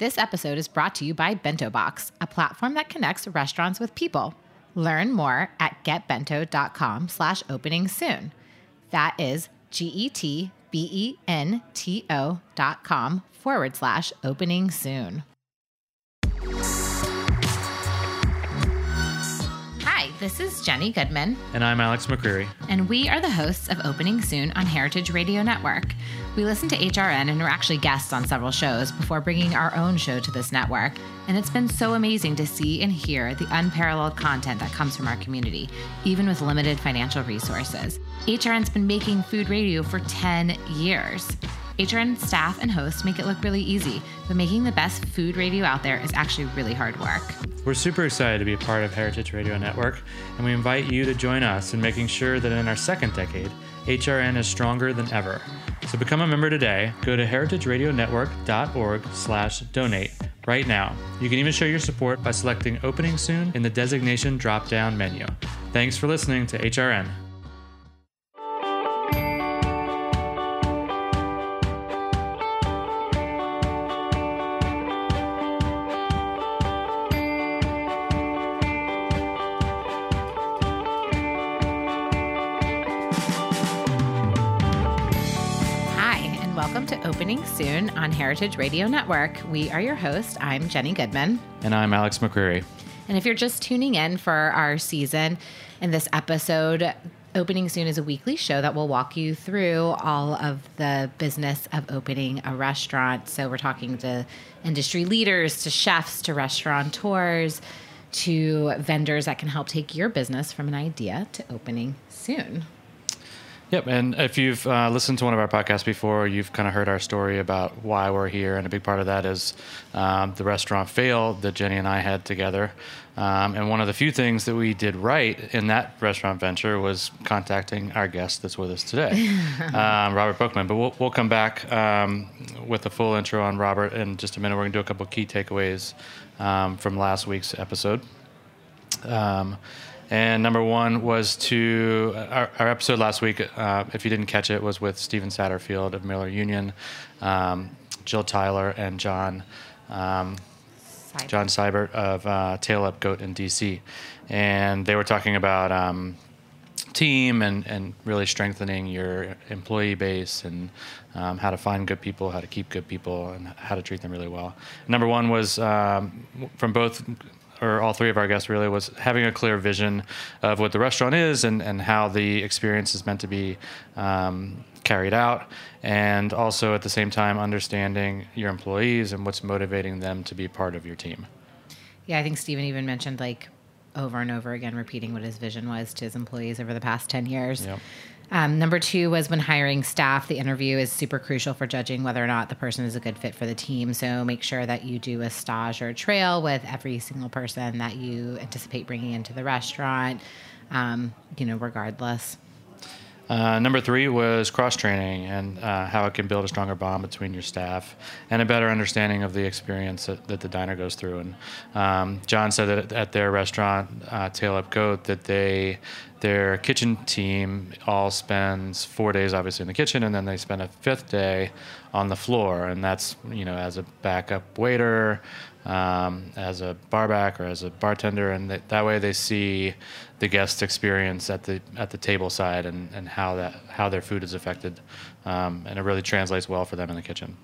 This episode is brought to you by Bento Box, a platform that connects restaurants with people. Learn more at getbento.com slash opening soon. That is G-E-T B-E-N-T-O dot com forward slash opening soon. This is Jenny Goodman, And I'm Alex McCreary. and we are the hosts of Opening Soon on Heritage Radio Network. We listen to HRN and are actually guests on several shows before bringing our own show to this network. And it's been so amazing to see and hear the unparalleled content that comes from our community, even with limited financial resources. HRN's been making food radio for 10 years. HRN staff and hosts make it look really easy, but making the best food radio out there is actually really hard work. We're super excited to be a part of Heritage Radio Network, and we invite you to join us in making sure that in our second decade, HRN is stronger than ever. So become a member today. Go to heritageradionetwork.org slash donate right now. You can even show your support by selecting Opening Soon in the designation drop-down menu. Thanks for listening to HRN. Soon on Heritage Radio Network. We are your hosts. I'm Jenny Goodman. And I'm Alex McCreary. And if you're just tuning in for our season in this episode, Opening Soon is a weekly show that will walk you through all of the business of opening a restaurant. So we're talking to industry leaders, to chefs, to restaurateurs, to vendors that can help take your business from an idea to opening soon. Yep, and if you've uh, listened to one of our podcasts before, you've kind of heard our story about why we're here, and a big part of that is um, the restaurant fail that Jenny and I had together. Um, and one of the few things that we did right in that restaurant venture was contacting our guest that's with us today, um, Robert Bookman. But we'll, we'll come back um, with a full intro on Robert in just a minute. We're going to do a couple key takeaways um, from last week's episode. Um, and number one was to our, our episode last week. Uh, if you didn't catch it, was with Steven Satterfield of Miller Union, um, Jill Tyler, and John um, John Sybert of uh, Tail Up Goat in DC, and they were talking about um, team and, and really strengthening your employee base and um, how to find good people, how to keep good people, and how to treat them really well. Number one was um, from both or all three of our guests really was having a clear vision of what the restaurant is and, and how the experience is meant to be um, carried out and also at the same time understanding your employees and what's motivating them to be part of your team Yeah, I think Steven even mentioned like over and over again repeating what his vision was to his employees over the past 10 years. Yep. Um, number two was when hiring staff, the interview is super crucial for judging whether or not the person is a good fit for the team. So make sure that you do a stage or a trail with every single person that you anticipate bringing into the restaurant, um, you know, regardless. Uh, number three was cross training and uh, how it can build a stronger bond between your staff and a better understanding of the experience that, that the diner goes through. And um, John said that at their restaurant, uh, Tail Up Goat, that they their kitchen team all spends four days obviously in the kitchen and then they spend a fifth day on the floor and that's you know as a backup waiter um, as a barback or as a bartender and that, that way they see the guest experience at the at the table side and, and how that how their food is affected um, and it really translates well for them in the kitchen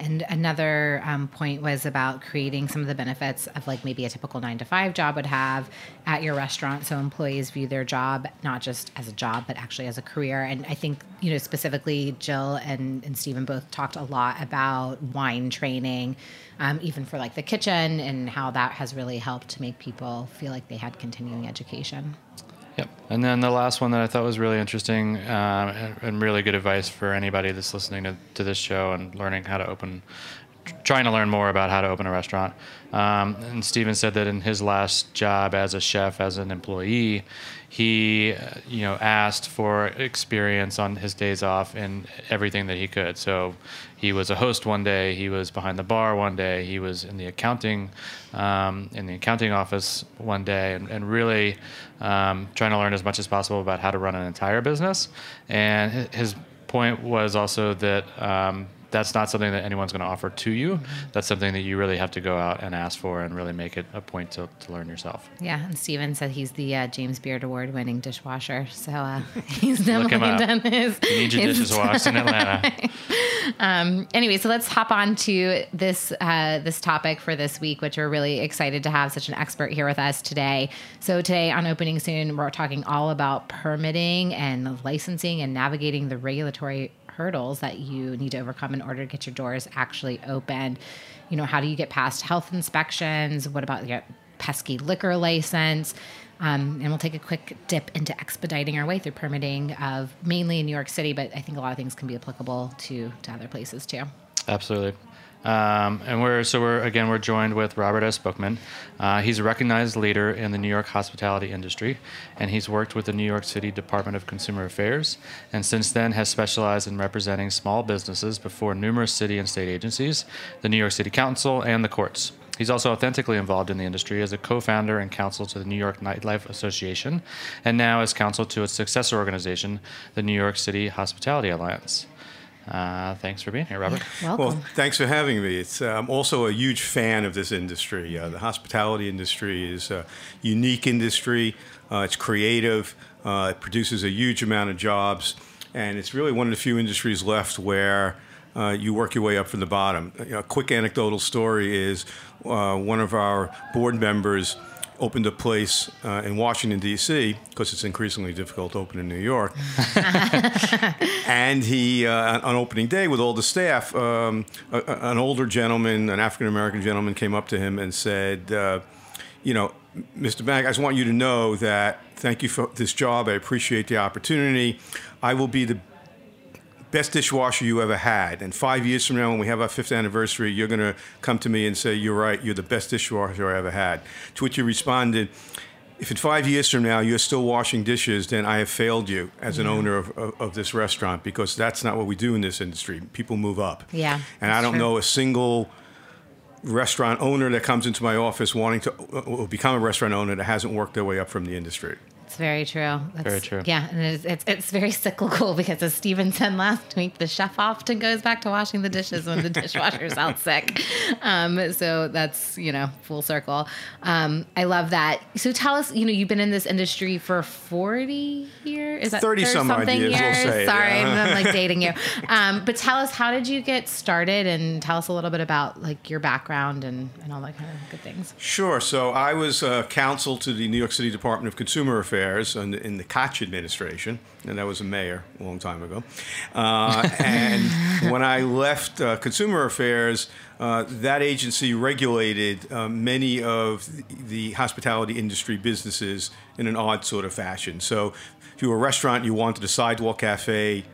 And another um, point was about creating some of the benefits of like maybe a typical nine to five job would have at your restaurant. So employees view their job not just as a job, but actually as a career. And I think, you know, specifically Jill and, and Stephen both talked a lot about wine training, um, even for like the kitchen and how that has really helped to make people feel like they had continuing education. Yep. And then the last one that I thought was really interesting uh, and, really good advice for anybody that's listening to, to this show and learning how to open, trying to learn more about how to open a restaurant. Um, and Steven said that in his last job as a chef, as an employee, he, uh, you know, asked for experience on his days off in everything that he could. So he was a host one day, he was behind the bar one day, he was in the accounting, um, in the accounting office one day, and, and really um, trying to learn as much as possible about how to run an entire business. And his point was also that um, that's not something that anyone's going to offer to you. That's something that you really have to go out and ask for and really make it a point to, to learn yourself. Yeah, and Steven said he's the uh, James Beard Award winning dishwasher. So uh, he's definitely done his. You need your dishes washed in Atlanta. um, anyway, so let's hop on to this uh, this topic for this week, which we're really excited to have such an expert here with us today. So today on Opening Soon, we're talking all about permitting and licensing and navigating the regulatory hurdles that you need to overcome in order to get your doors actually open. You know, how do you get past health inspections? What about your pesky liquor license? Um, and we'll take a quick dip into expediting our way through permitting of mainly in New York City, but I think a lot of things can be applicable to to other places too. Absolutely. Um, and we're so we're again we're joined with Robert S. Bookman. Uh, he's a recognized leader in the New York hospitality industry, and he's worked with the New York City Department of Consumer Affairs, and since then has specialized in representing small businesses before numerous city and state agencies, the New York City Council, and the courts. He's also authentically involved in the industry as a co founder and counsel to the New York Nightlife Association, and now as counsel to its successor organization, the New York City Hospitality Alliance. Uh, thanks for being here, Robert. Welcome. Well, thanks for having me. It's, uh, I'm also a huge fan of this industry. Uh, the hospitality industry is a unique industry. Uh, it's creative. Uh, it produces a huge amount of jobs, and it's really one of the few industries left where uh, you work your way up from the bottom. a quick anecdotal story is one of our board members opened a place uh, in Washington, D.C., because it's increasingly difficult to open in New York. and he, uh, on opening day with all the staff, um, a, an older gentleman, an African American gentleman, came up to him and said, uh, You know, Mr. Bank, I just want you to know that thank you for this job. I appreciate the opportunity. I will be the best dishwasher you ever had. And five years from now, when we have our fifth anniversary, you're going to come to me and say, You're right, you're the best dishwasher I ever had. To which you responded, if in five years from now you're still washing dishes, then I have failed you as an owner of, of, of, this restaurant because that's not what we do in this industry. People move up. Yeah. And I don't true. know a single restaurant owner that comes into my office wanting to become a restaurant owner that hasn't worked their way up from the industry. It's very true. That's, very true. Yeah, and it's, it's, it's very cyclical because as Steven said last week, the chef often goes back to washing the dishes when the dishwasher's out sick. Um, so that's you know full circle. Um, I love that. So tell us, you know, you've been in this industry for forty years. Is that thirty some something years? years? We'll say, Sorry, yeah. I'm like dating you. Um, but tell us, how did you get started, and tell us a little bit about like your background and, and all that kind of good things. Sure. So I was uh, counsel to the New York City Department of Consumer Affairs Affairs in the, in the Koch administration, and that was a mayor a long time ago. Uh, and when I left uh, Consumer Affairs, uh, that agency regulated uh, many of the hospitality industry businesses in an odd sort of fashion. So, if you were a restaurant, you wanted a sidewalk cafe,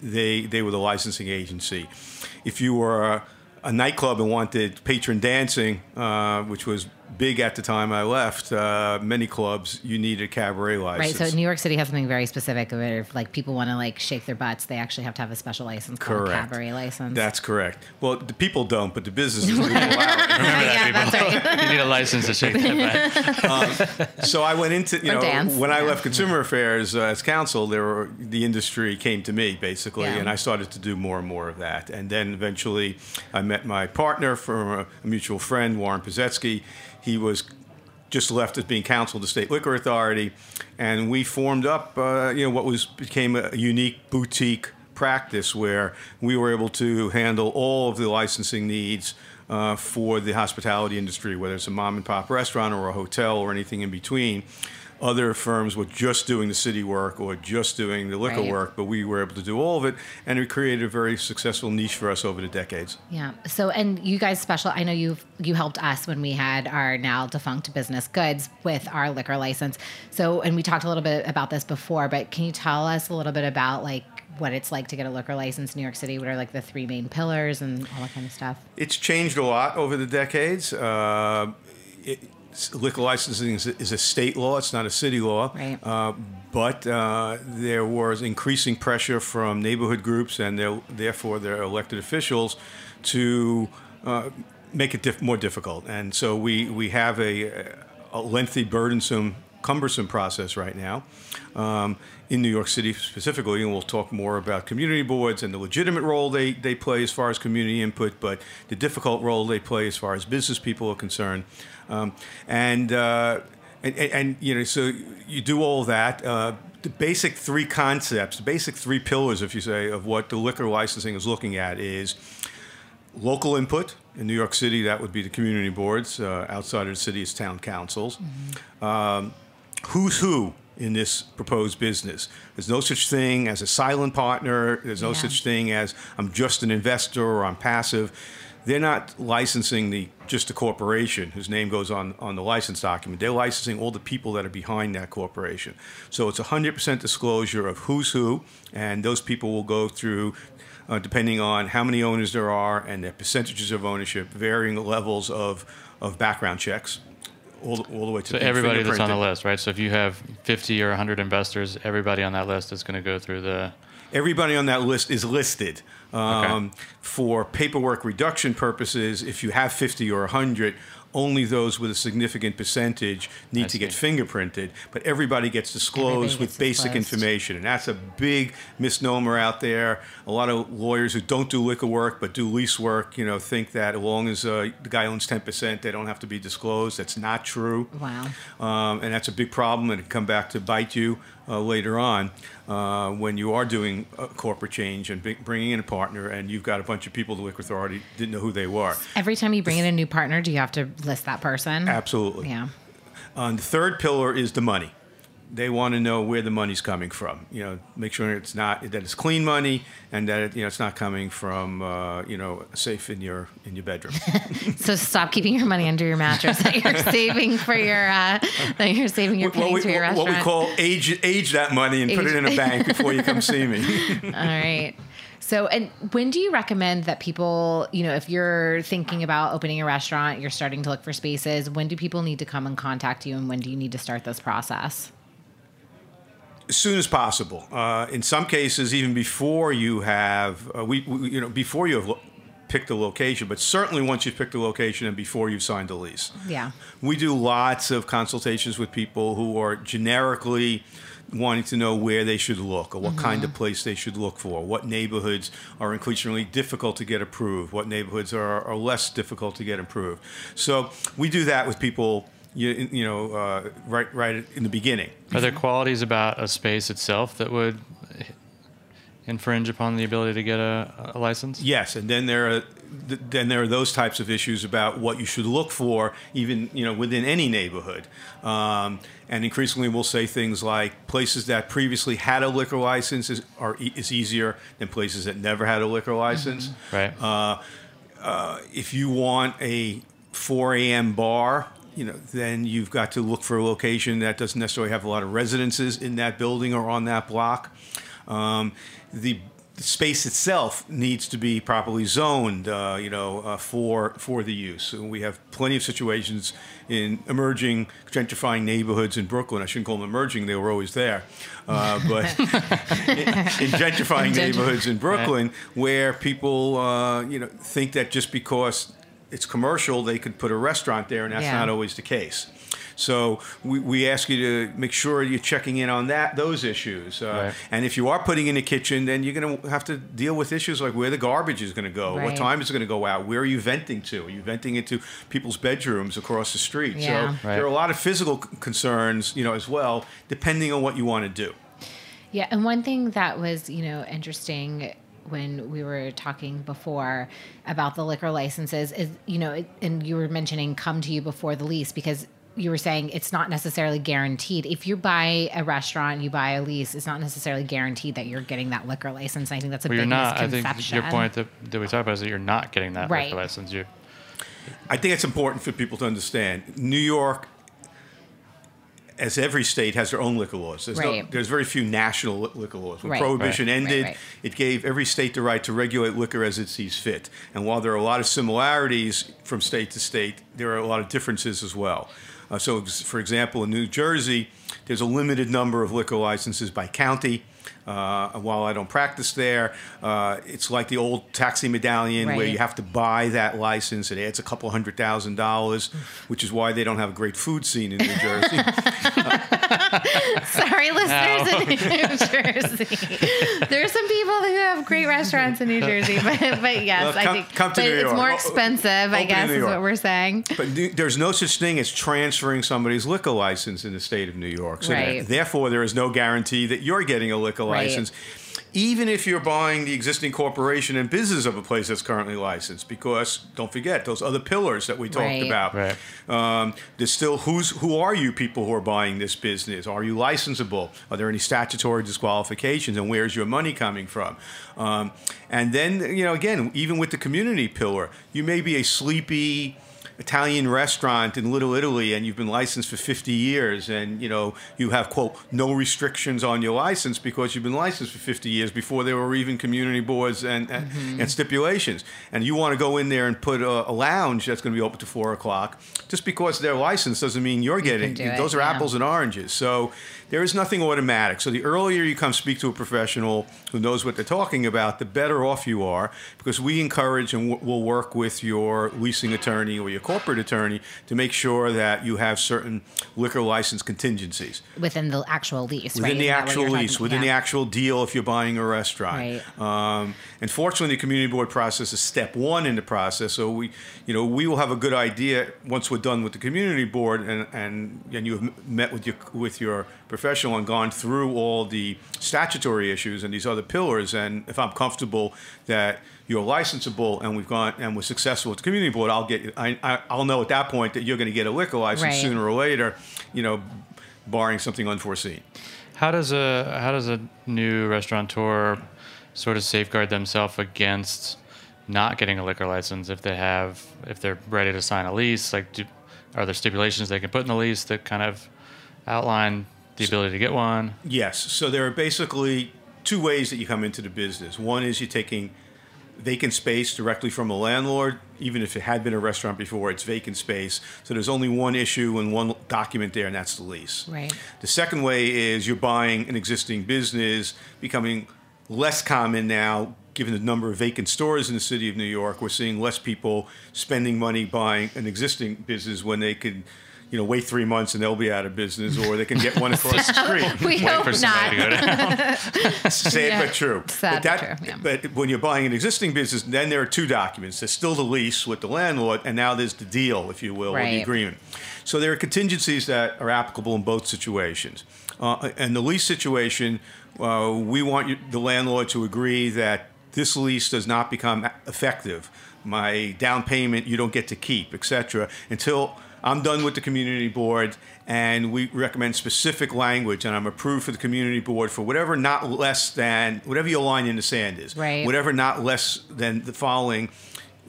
they they were the licensing agency. If you were a, a nightclub and wanted patron dancing, uh, which was big at the time I left. Uh, many clubs you need a cabaret license. Right. So New York City has something very specific where if like people want to like shake their butts, they actually have to have a special license called correct. cabaret license. That's correct. Well, the people don't, but the businesses allow it. Remember that, yeah, people. you need a license to shake that butt. Um, so I went into you or know dance. when I left Consumer Affairs uh, as counsel, there were the industry came to me basically, yeah. and I started to do more and more of that. And then eventually, I met my partner from a, a mutual friend, Warren Pesetsky he was just left as being counsel to State Liquor Authority, and we formed up, uh, you know, what was became a unique boutique practice where we were able to handle all of the licensing needs uh, for the hospitality industry, whether it's a mom and pop restaurant or a hotel or anything in between other firms were just doing the city work or just doing the liquor right. work, but we were able to do all of it, and it created a very successful niche for us over the decades. Yeah. So, and you guys special. I know you you helped us when we had our now defunct business goods with our liquor license. So, and we talked a little bit about this before, but can you tell us a little bit about like what it's like to get a liquor license in New York City? What are like the three main pillars and all that kind of stuff? It's changed a lot over the decades. Uh, it, liquor licensing is a, is a, state law; it's not a city law. Right. Uh, but uh, there was increasing pressure from neighborhood groups and their, therefore their elected officials to uh, make it diff- more difficult. And so we we have a, a lengthy, burdensome cumbersome process right now. Um, in New York City specifically, and we'll talk more about community boards and the legitimate role they, they play as far as community input, but the difficult role they play as far as business people are concerned. Um, and, uh, and, and, and, you know, so you do all that. Uh, the basic three concepts, the basic three pillars, if you say, of what the liquor licensing is looking at is local input. In New York City, that would be the community boards. Uh, outside of the city, it's town councils. Mm-hmm. Um, who's who in this proposed business. There's no such thing as a silent partner. There's no yeah. such thing as I'm just an investor or I'm passive. They're not licensing the just a corporation whose name goes on, on the license document. They're licensing all the people that are behind that corporation. So it's 100% disclosure of who's who, and those people will go through uh, depending on how many owners there are and their percentages of ownership, varying levels of, of background checks all, all the way to so everybody that's on the list, right? So if you have 50 or 100 investors, everybody on that list is going to go through the. Everybody on that list is listed. Um, okay. For paperwork reduction purposes, if you have 50 or 100, only those with a significant percentage need I to see. get fingerprinted, but everybody gets disclosed everybody with basic disclosed. information. And that's a big misnomer out there. A lot of lawyers who don't do liquor work but do lease work, you know, think that as long as uh, the guy owns 10%, they don't have to be disclosed. That's not true. Wow. Um, and that's a big problem, and it come back to bite you later on uh, when you are doing a corporate change and bringing in a partner, and you've got a bunch of people the liquor authority didn't know who they were. Every time you bring in a new partner, do you have to list that person? Absolutely. Yeah. Um, the third pillar is the money they want to know where the money's coming from. You know, make sure it's not that it's clean money and that it, you know it's not coming from uh, you know safe in your in your bedroom. so stop keeping your money under your mattress that you're saving for your uh, that you're saving your pennies for your restaurant. What we call age age that money and age. put it in a bank before you come see me. All right. So, and when do you recommend that people, you know, if you're thinking about opening a restaurant, you're starting to look for spaces, when do people need to come and contact you and when do you need to start this process? As soon as possible. Uh, in some cases, even before you have uh, we, we, you know before you have lo- picked a location, but certainly once you've picked a location and before you've signed a lease. Yeah, we do lots of consultations with people who are generically wanting to know where they should look or what mm-hmm. kind of place they should look for, what neighborhoods are increasingly difficult to get approved, what neighborhoods are, are less difficult to get approved. So we do that with people you, you know, uh, right, right in the beginning. Are there qualities about a space itself that would infringe upon the ability to get a, a license? Yes, and then there are then there are those types of issues about what you should look for, even you know within any neighborhood. Um, and increasingly, we'll say things like places that previously had a liquor license is, are is easier than places that never had a liquor license. Mm-hmm. Right. Uh, uh, if you want a 4 a.m. bar, you know, then you've got to look for a location that doesn't necessarily have a lot of residences in that building or on that block. Um, the the space itself needs to be properly zoned, uh, you know, uh, for for the use. And we have plenty of situations in emerging gentrifying neighborhoods in Brooklyn. I shouldn't call them emerging; they were always there. Uh, but in, in, gentrifying neighborhoods in Brooklyn, where people, uh, you know, think that just because it's commercial, they could put a restaurant there, and that's yeah. not always the case. So we, we ask you to make sure you're checking in on that those issues. Uh, right. And if you are putting in a kitchen, then you're going to have to deal with issues like where the garbage is going to go, right. what time is it going to go out, where are you venting to? Are you venting into people's bedrooms across the street? Yeah. So right. there are a lot of physical concerns, you know, as well, depending on what you want to do. Yeah, and one thing that was, you know, interesting when we were talking before about the liquor licenses is you know and you were mentioning come to you before the lease because you were saying it's not necessarily guaranteed. If you buy a restaurant, you buy a lease, it's not necessarily guaranteed that you're getting that liquor license. I think that's a well, big you're not, misconception. I think your point that, that we talked about is that you're not getting that right. liquor license. You I think it's important for people to understand. New York as every state has their own liquor laws. There's, right. no, there's very few national liquor laws. When right. Prohibition right. ended, it gave every state the right to regulate liquor as it sees fit. And while there are a lot of similarities from state to state, there are a lot of differences as well. Uh, so, for example, in New Jersey, there's a limited number of liquor licenses by county. Uh, while I don't practice there, uh, it's like the old taxi medallion right. where you have to buy that license. It adds a couple hundred thousand dollars, which is why they don't have a great food scene in New Jersey. Sorry, listeners no. in New Jersey. There are some people who have great restaurants in New Jersey, but, but yes, well, come, I think come to New York. it's more expensive. I guess is what we're saying. But there's no such thing as transferring somebody's liquor license in the state of New York. So right. therefore, there is no guarantee that you're getting a liquor license. Right even if you're buying the existing corporation and business of a place that's currently licensed, because don't forget those other pillars that we talked right. about. Right. Um, there's still who's who are you people who are buying this business? Are you licensable? Are there any statutory disqualifications? And where's your money coming from? Um, and then you know again, even with the community pillar, you may be a sleepy Italian restaurant in Little Italy and you've been licensed for 50 years and you know you have quote no restrictions on your license because you've been licensed for 50 years before there were even community boards and mm-hmm. and, stipulations and you want to go in there and put a, a lounge that's going to be open to four o'clock just because they're licensed doesn't mean you're getting you those are yeah. apples and oranges so there is nothing automatic. So the earlier you come speak to a professional who knows what they're talking about, the better off you are because we encourage and w- will work with your leasing attorney or your corporate attorney to make sure that you have certain liquor license contingencies within the actual lease. Within right? the actual lease, within yeah. the actual deal if you're buying a restaurant. Right. Um, and fortunately, the community board process is step one in the process. So we, you know, we will have a good idea once we're done with the community board and and, and you have met with your with your professional and gone through all the statutory issues and these other pillars. And if I'm comfortable that you're licensable and we've gone and we're successful with the community board, I'll get I, I will know at that point that you're going to get a liquor license right. sooner or later. You know, barring something unforeseen. How does a how does a new restaurateur sort of safeguard themselves against not getting a liquor license if they have if they're ready to sign a lease? Like, do, are there stipulations they can put in the lease that kind of outline the ability to get one? Yes. So there are basically two ways that you come into the business. One is you're taking vacant space directly from a landlord, even if it had been a restaurant before, it's vacant space. So there's only one issue and one document there, and that's the lease. Right. The second way is you're buying an existing business, becoming less common now. Given the number of vacant stores in the city of New York, we're seeing less people spending money buying an existing business when they could you know, wait three months and they'll be out of business, or they can get one across the street. we hope not. Sad yeah. but true. Sad but, that, true, yeah. but when you're buying an existing business, then there are two documents. There's still the lease with the landlord, and now there's the deal, if you will, right. or the agreement. So there are contingencies that are applicable in both situations. Uh, and the lease situation, uh, we want you, the landlord to agree that this lease does not become effective. My down payment you don't get to keep, etc. Until I'm done with the community board, and we recommend specific language, and I'm approved for the community board for whatever not less than whatever your line in the sand is, right? Whatever not less than the following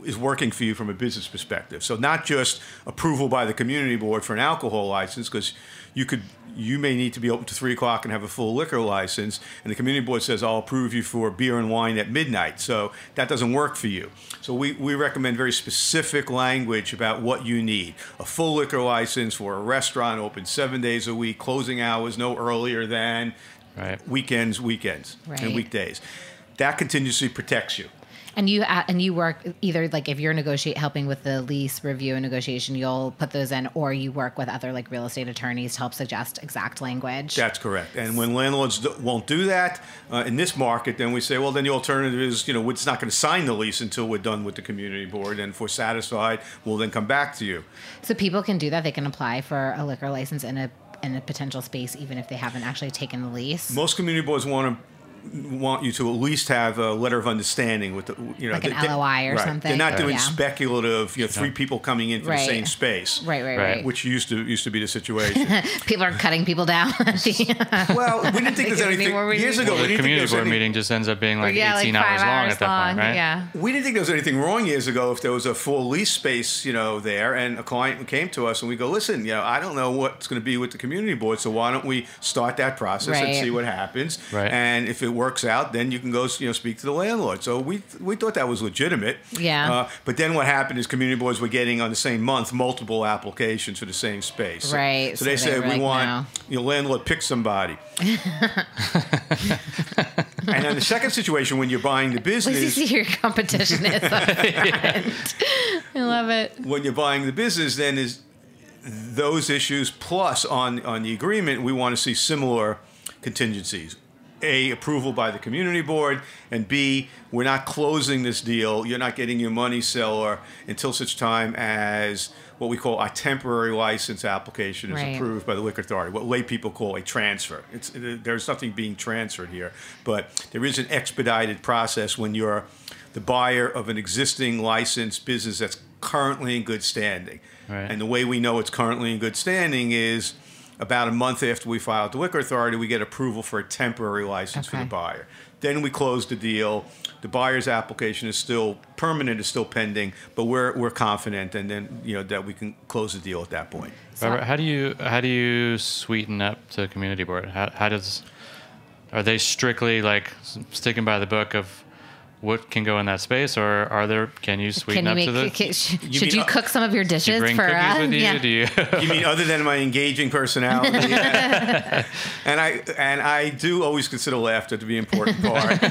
is working for you from a business perspective. So not just approval by the community board for an alcohol license, because you could you may need to be open to three o'clock and have a full liquor license, and the community board says I'll approve you for beer and wine at midnight. So that doesn't work for you. So we, we recommend very specific language about what you need. A full liquor license for a restaurant open seven days a week, closing hours no earlier than right. weekends, weekends, right. and weekdays. That contingency protects you. And you uh, and you work either like if you're negotiate helping with the lease review and negotiation, you'll put those in, or you work with other like real estate attorneys to help suggest exact language. That's correct. And when landlords won't do that uh, in this market, then we say, well, then the alternative is, you know, it's not going to sign the lease until we're done with the community board, and if we're satisfied, we'll then come back to you. So people can do that. They can apply for a liquor license in a in a potential space, even if they haven't actually taken the lease. Most community boards want to want you to at least have a letter of understanding with the you know like an they, LOI or right. something. They're not doing yeah. speculative. You know, three people coming in for right. the same space. Right, right, right. Which used to used to be the situation. people are cutting people down. well, we didn't think there's anything years ago. Well, the community board meeting just ends up being like yeah, 18 like hours, hours, long at that long, point, right? Yeah. We didn't think there was anything wrong years ago if there was a full lease space, you know, there, and a client came to us and we go, listen, you know, I don't know what's going to be with the community board, so why don't we start that process right. and see what happens? Right. And if it works out, then you can go you know speak to the landlord. So we we thought that was legitimate. Yeah. Uh, but then what happened is community boards were getting on the same month multiple applications for the same space. Right. So, so they, they said we like, want no. you know landlord pick somebody. and then the second situation when you're buying the business, you see your competition is. I love it. When you're buying the business, then is those issues plus on on the agreement, we want to see similar contingencies. A, approval by the community board, and B, we're not closing this deal. You're not getting your money, seller, until such time as what we call a temporary license application is right. approved by the liquor authority, what lay people call a transfer. It's, uh, there's nothing being transferred here, but there is an expedited process when you're the buyer of an existing licensed business that's currently in good standing. Right. And the way we know it's currently in good standing is about a month after we file with the liquor authority, we get approval for a temporary license okay. for the buyer. Then we close the deal. The buyer's application is still permanent, is still pending, but we're, we're confident, and then you know that we can close the deal at that point. Robert, how do you how do you sweeten up to community board? How, how does are they strictly like sticking by the book of what can go in that space, or are there? Can you sweeten can you up make, to the? should you, mean, you cook some of your dishes you for us? You? Yeah. You? you? mean other than my engaging personality? and I and I do always consider laughter to be an important part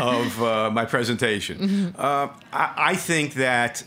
of uh, my presentation. Mm-hmm. Uh, I, I think that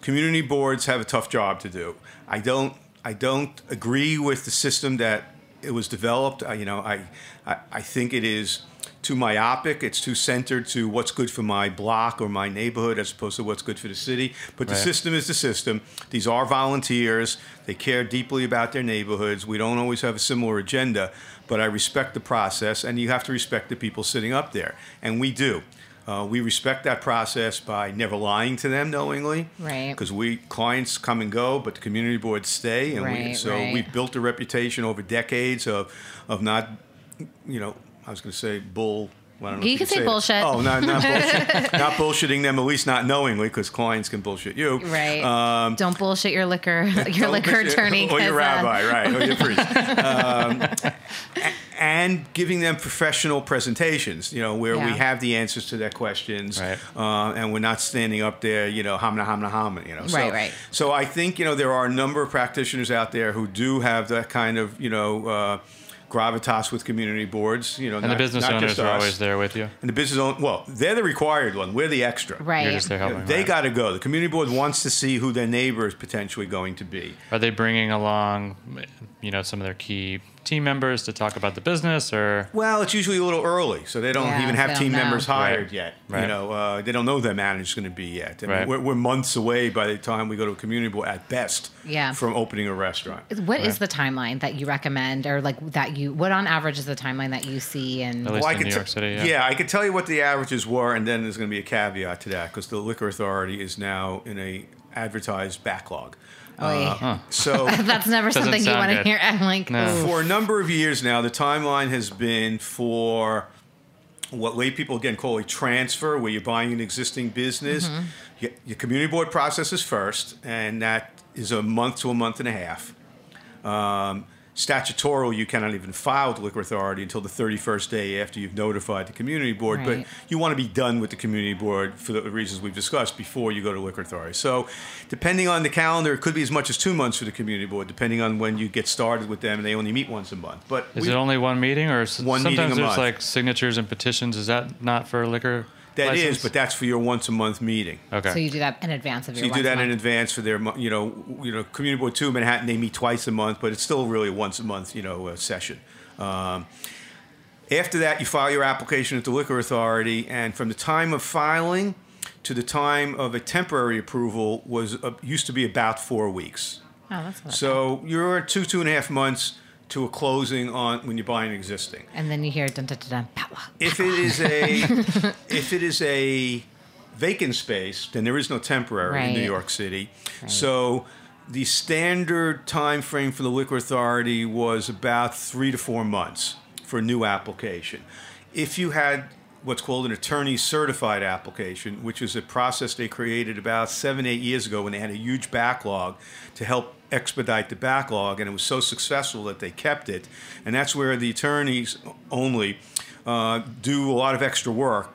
community boards have a tough job to do. I don't I don't agree with the system that it was developed. I, you know, I, I, I think it is too myopic. It's too centered to what's good for my block or my neighborhood as opposed to what's good for the city. But the system is the system. These are volunteers. They care deeply about their neighborhoods. We don't always have a similar agenda, but I respect the process, and you have to respect the people sitting up there. And we do. Uh, we respect that process by never lying to them knowingly, right? Because we clients come and go, but the community boards stay, and right, we, so right. we've built a reputation over decades of of not, you know, I was going to say bull. Well, you, you can say, say bullshit. Oh, not, not, bullshit. not bullshitting them, at least not knowingly, because clients can bullshit you. Right. Um, don't bullshit your liquor, your liquor attorney, or your uh, rabbi, right, or your priest. um, and giving them professional presentations, you know, where yeah. we have the answers to their questions, right. uh, and we're not standing up there, you know, hamna hamna hamna, you know. So, right, right. So I think you know there are a number of practitioners out there who do have that kind of you know. Uh, gravitas with community boards. You know, and not, the business owners are always there with you. And the business owners, well, they're the required one. We're the extra. Right. You're just there helping. They right. got to go. The community board wants to see who their neighbor is potentially going to be. Are they bringing along, you know, some of their key team members to talk about the business, or well, it's usually a little early, so they don't yeah, even have team know. members hired right. yet. Right. You know, uh, they don't know their manager's going to be yet. I mean, right. we're, we're, months away by the time we go to a community board at best. Yeah. From opening a restaurant. What is the timeline that you recommend, or like that you? What on average is the timeline that you see? And at least well, in New York City. Yeah. yeah, I could tell you what the averages were, and then there's going to be a caveat to that because the liquor authority is now in a advertised backlog. Oh. Uh, so that's never something you want to hear. I'm like, no. for a number of years now, the timeline has been for what lay people again call a transfer, where you're buying an existing business. Mm-hmm. You, your community board processes first, and that is a month to a month and a half. Um, statutory, you cannot even file with the liquor authority until the 31st day after you've notified the community board. Right. But you want to be done with the community board for the reasons we've discussed before you go to liquor authority. So, depending on the calendar, it could be as much as two months for the community board, depending on when you get started with them, and they only meet once a month. But is we, it only one meeting, or one sometimes meeting there's month. like signatures and petitions? Is that not for liquor? That license? is, but that's for your once a month meeting. Okay. So you do that in advance of so your. you do that in advance for their, you know, you know, Community Board Two Manhattan. They meet twice a month, but it's still really a once a month, you know, uh, session. Um, after that, you file your application at the liquor authority, and from the time of filing to the time of a temporary approval was uh, used to be about four weeks. Oh, that's so you're two two and a half months to a closing on when you buy an existing. And then you hear dun dun dun, dun If it is a if it is a vacant space, then there is no temporary right. in New York City. Right. So the standard time frame for the liquor authority was about three to four months for a new application. If you had what's called an attorney certified application, which is a process they created about seven, eight years ago when they had a huge backlog to help expedite the backlog, and it was so successful that they kept it. And that's where the attorneys only uh, do a lot of extra work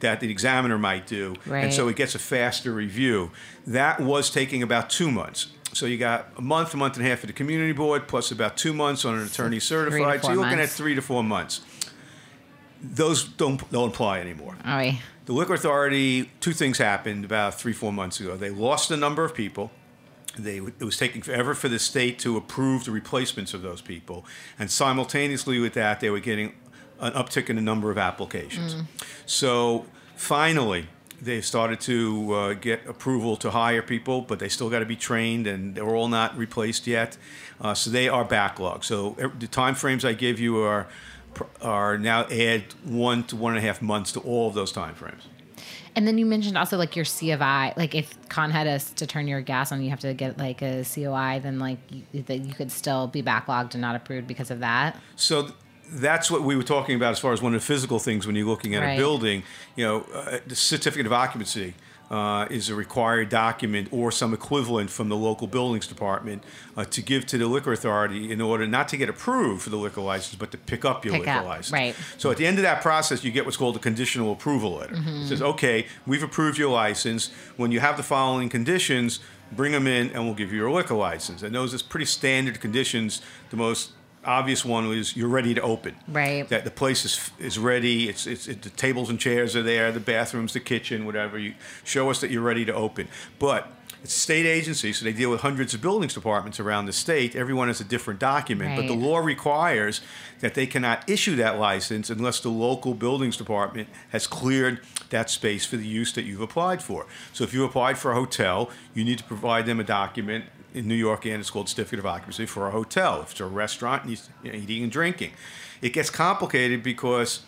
that the examiner might do, right. and so it gets a faster review. That was taking about two months. So you got a month, a month and a half for the community board, plus about two months on an attorney certified. So you're looking months. at three to four months. Those don't don't apply anymore. Oh, the liquor authority. Two things happened about three four months ago. They lost a number of people. They, it was taking forever for the state to approve the replacements of those people, and simultaneously with that, they were getting an uptick in the number of applications. Mm. So finally, they've started to uh, get approval to hire people, but they still got to be trained, and they're all not replaced yet. Uh, so they are backlogged. So the time frames I give you are are now add one to one and a half months to all of those time frames. And then you mentioned also like your C of I, like if Con Ed us to turn your gas on, you have to get like a COI, then like you, that you could still be backlogged and not approved because of that. So that's what we were talking about as far as one of the physical things when you're looking at right. a building. You know, uh, the certificate of occupancy uh, is a required document or some equivalent from the local buildings department uh, to give to the liquor authority in order not to get approved for the liquor license, but to pick up your pick liquor up. license. Right. So at the end of that process, you get what's called a conditional approval letter. Mm-hmm. It says, okay, we've approved your license. When you have the following conditions, bring them in and we'll give you your liquor license. And those are pretty standard conditions. The most obvious one was you're ready to open. Right. That the place is is ready. It's it's it, the tables and chairs are there, the bathrooms, the kitchen, whatever. You show us that you're ready to open. But it's a state agency, so they deal with hundreds of buildings departments around the state. Everyone has a different document, right. but the law requires that they cannot issue that license unless the local buildings department has cleared that space for the use that you've applied for. So if you applied for a hotel, you need to provide them a document in New York, and it's called certificate of occupancy for a hotel. If it's a restaurant, and you know, eating and drinking. It gets complicated because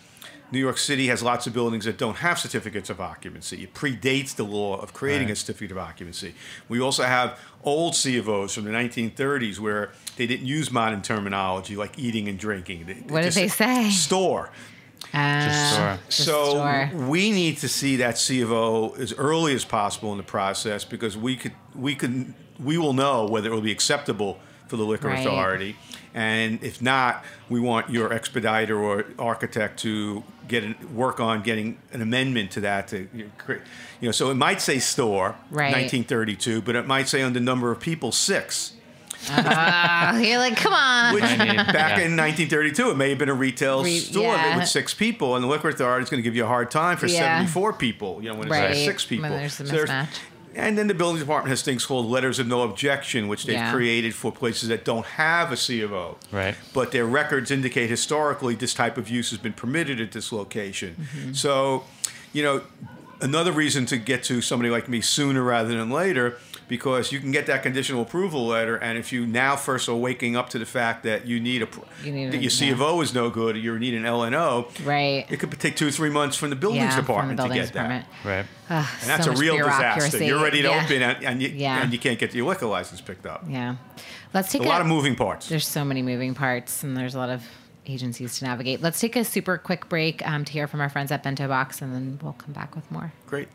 New York City has lots of buildings that don't have certificates of occupancy. It predates the law of creating right. a certificate of occupancy. We also have old C of Os from the 1930s where they didn't use modern terminology like eating and drinking. They, what did they say? Store. Uh, so store. we need to see that C of O as early as possible in the process because we could we could we will know whether it will be acceptable for the liquor right. authority. And if not, we want your expediter or architect to get an, work on getting an amendment to that to create. You know, so it might say store, right. 1932, but it might say on the number of people six. Uh, you're like, come on. Which, back yeah. in 1932, it may have been a retail Re- store yeah. with six people, and the liquor authority is going to give you a hard time for yeah. 74 people. You know, when it's right. six people. When there's a mismatch. So and then the building department has things called letters of no objection, which they've Yeah. created for places that don't have a C of O. Right. But their records indicate historically this type of use has been permitted at this location. Mm-hmm. So, you know, another reason to get to somebody like me sooner rather than later because you can get that conditional approval letter, and if you now first are waking up to the fact that you need a You need that a- your C of O is no good, or you need an LNO, Right. it could take two or three months from the buildings yeah, from the department buildings to get department. Right. Ugh. And that's so a real disaster. You're ready to yeah. open, and, and you Yeah. and you can't get your liquor license picked up. Yeah. Let's take a lot of moving parts. There's so many moving parts, and there's a lot of agencies to navigate. Let's take a super quick break um, to hear from our friends at Bento Box, and then we'll come back with more. Great.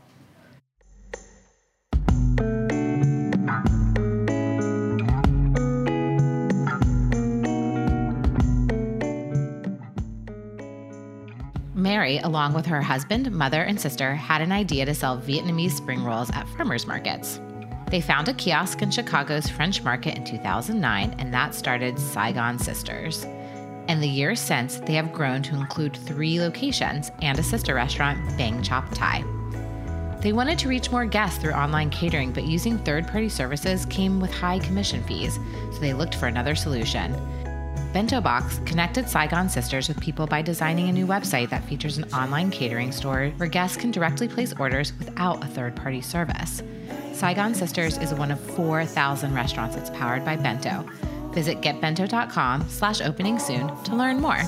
Mary, along with her husband, mother, and sister, had an idea to sell Vietnamese spring rolls at farmers markets. They found a kiosk in Chicago's French Market in 2009, and that started Saigon Sisters. In the years since, they have grown to include three locations and a sister restaurant, Bang Chop Thai. They wanted to reach more guests through online catering, but using third party services came with high commission fees, so they looked for another solution. Bento Box connected Saigon Sisters with people by designing a new website that features an online catering store where guests can directly place orders without a third party service. Saigon Sisters is one of 4,000 restaurants that's powered by Bento. Visit getbento.com slash opening soon to learn more.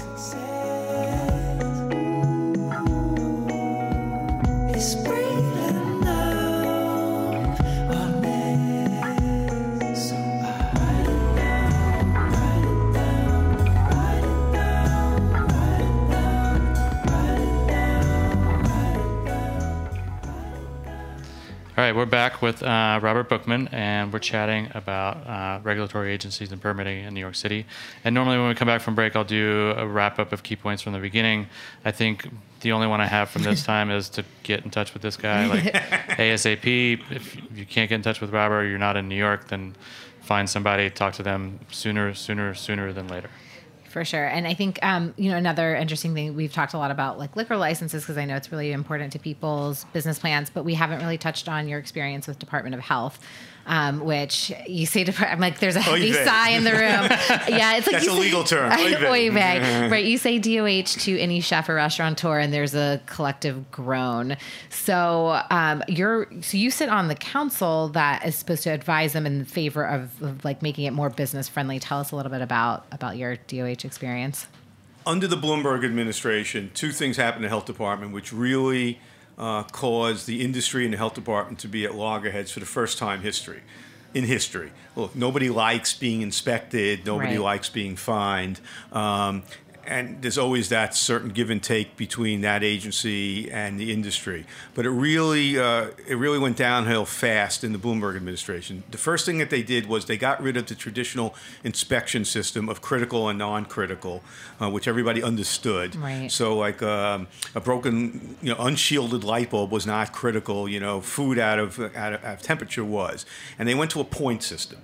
Right, we're back with uh, Robert Bookman, and we're chatting about uh, regulatory agencies and permitting in New York City. And normally, when we come back from break, I'll do a wrap up of key points from the beginning. I think the only one I have from this time is to get in touch with this guy, like ASAP. If you can't get in touch with Robert, or you're not in New York, then find somebody, talk to them sooner, sooner, sooner than later for sure. And I think um, you know another interesting thing we've talked a lot about like liquor licenses because I know it's really important to people's business plans, but we haven't really touched on your experience with Department of Health um, which you say to, I'm like, there's a heavy sigh in the room. yeah, it's like that's a say, legal term. Oy vey. right? You say DOH to any chef or restaurateur, and there's a collective groan. So um, you're so you sit on the council that is supposed to advise them in favor of, of like making it more business friendly. Tell us a little bit about about your DOH experience. Under the Bloomberg administration, two things happened in the health department which really uh, caused the industry and the health department to be at loggerheads for the first time history in history. Look, nobody likes being inspected. Nobody right. likes being fined. Um, and there's always that certain give and take between that agency and the industry. But it really, uh, it really went downhill fast in the Bloomberg administration. The first thing that they did was they got rid of the traditional inspection system of critical and non-critical, uh, which everybody understood. Right. So, like um, a broken, you know, unshielded light bulb was not critical. You know, food out of out of, out of temperature was, and they went to a point system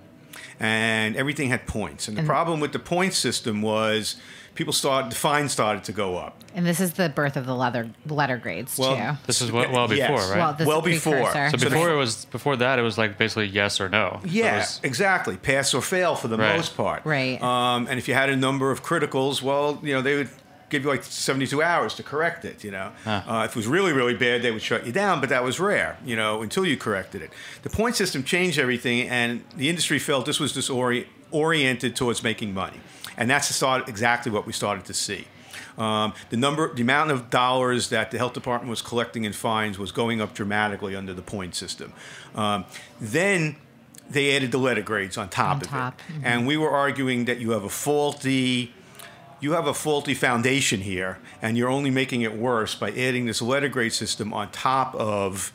and everything had points. And the and problem with the point system was people started the fines started to go up. And this is the birth of the leather letter grades well, too. This is well, well before, yes. right? Well, well before. So before it was before that it was like basically yes or no. Yeah, was, exactly. Pass or fail for the right. most part. Right. Um, and if you had a number of criticals, well, you know they would give you like 72 hours to correct it, you know. Huh. Uh, if it was really, really bad, they would shut you down, but that was rare, you know, until you corrected it. The point system changed everything, and the industry felt this was disoriented towards making money. And that's exactly what we started to see. Um, the number, the amount of dollars that the health department was collecting in fines was going up dramatically under the point system. Um, then they added the letter grades on top on of top. it, mm-hmm. and we were arguing that you have a faulty. You have a faulty foundation here, and you're only making it worse by adding this letter grade system on top of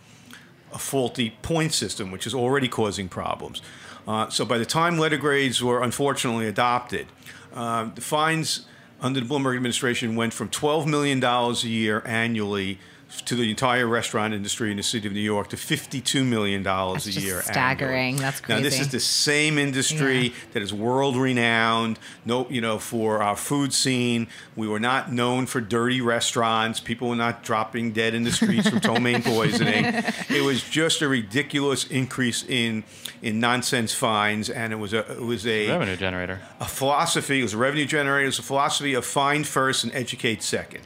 a faulty point system, which is already causing problems. Uh, so by the time letter grades were unfortunately adopted, uh, the fines under the Bloomberg administration went from $12 million a year annually to the entire restaurant industry in the city of New York to $52 million That's a year. Staggering. Annually. That's crazy. Now, this is the same industry yeah. that is world renowned, no, you know, for our food scene. We were not known for dirty restaurants. People were not dropping dead in the streets from ptomaine poisoning. It was just a ridiculous increase in in nonsense fines, and it was a it was a revenue generator. A philosophy. It was a revenue generator. It was a philosophy of fine first and educate second.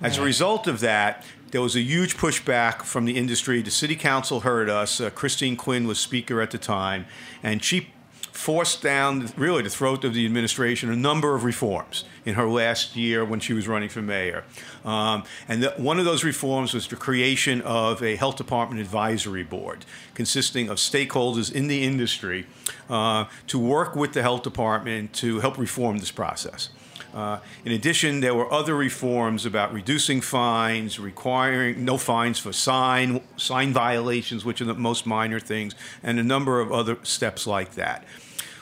As right. a result of that, there was a huge pushback from the industry. The city council heard us. Uh, Christine Quinn was speaker at the time, and she forced down really the throat of the administration a number of reforms in her last year when she was running for mayor. Um, and the, one of those reforms was the creation of a health department advisory board consisting of stakeholders in the industry uh, to work with the health department to help reform this process. Uh, in addition, there were other reforms about reducing fines, requiring no fines for sign sign violations, which are the most minor things, and a number of other steps like that.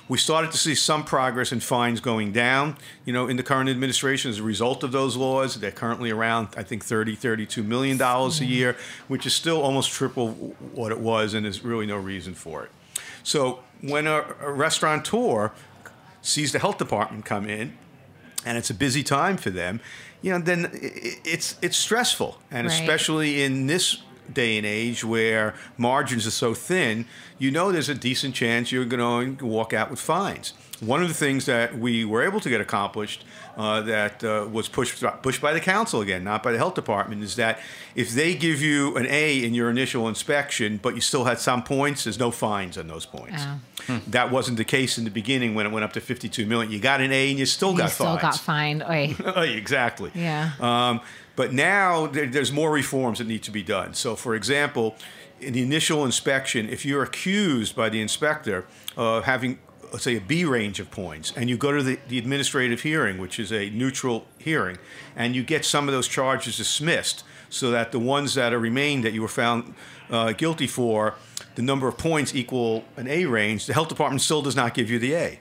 We started to see some progress in fines going down, you know, in the current administration as a result of those laws. They're currently around, I think, 30, 32 million dollars a year, which is still almost triple what it was, and there's really no reason for it. So when a, a restaurateur sees the health department come in and it's a busy time for them, you know, then it's it's stressful, and right. especially in this day and age where margins are so thin, you know there's a decent chance you're going to walk out with fines. One of the things that we were able to get accomplished uh, that uh, was pushed, pushed by the council again, not by the health department, is that if they give you an A in your initial inspection, but you still had some points, there's no fines on those points. Oh. Hmm. That wasn't the case in the beginning when it went up to 52 million. You got an A and you still you got still fines. got fined. exactly. Yeah. Um, but now there, there's more reforms that need to be done. So, for example, in the initial inspection, if you're accused by the inspector of having let's say a B range of points, and you go to the, the administrative hearing, which is a neutral hearing, and you get some of those charges dismissed, so that the ones that are remain that you were found uh, guilty for, the number of points equal an A range, the health department still does not give you the A.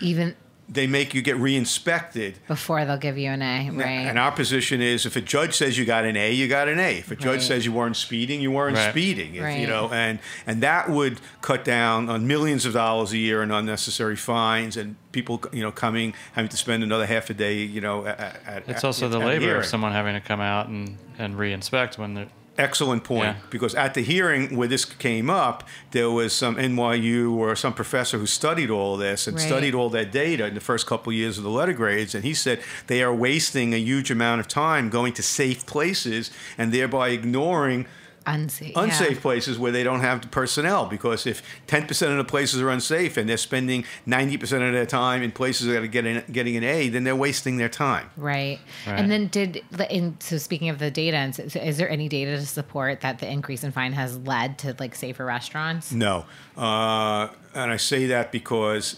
Even they make you get re-inspected before they'll give you an A, right? And our position is, if a judge says you got an A, you got an A. If a judge right. says you weren't speeding, you weren't right. speeding. Right. You know, and and that would cut down on millions of dollars a year in unnecessary fines and people, you know, coming having to spend another half a day, you know, at, at it's also at, the labor of someone having to come out and and re-inspect when they're Excellent point. Yeah. Because at the hearing where this came up, there was some NYU or some professor who studied all this and right. studied all that data in the first couple of years of the letter grades, and he said they are wasting a huge amount of time going to safe places and thereby ignoring unsafe unsafe yeah. places where they don't have the personnel because if 10% of the places are unsafe and they're spending 90% of their time in places that are getting getting an A then they're wasting their time right, right. and then did in so speaking of the data is there any data to support that the increase in fine has led to like safer restaurants no uh, and I say that because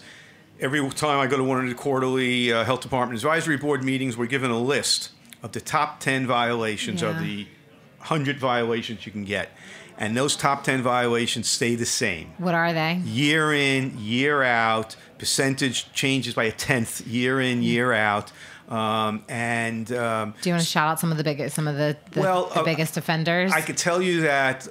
every time I go to one of the quarterly uh, health department advisory board meetings we're given a list of the top 10 violations yeah. of the 100 violations you can get. And those top 10 violations stay the same. What are they? Year in, year out. Percentage changes by a tenth year in, year out. Um, and um, do you want to shout out some of the biggest, some of the, the, well, the uh, biggest offenders? I could tell you that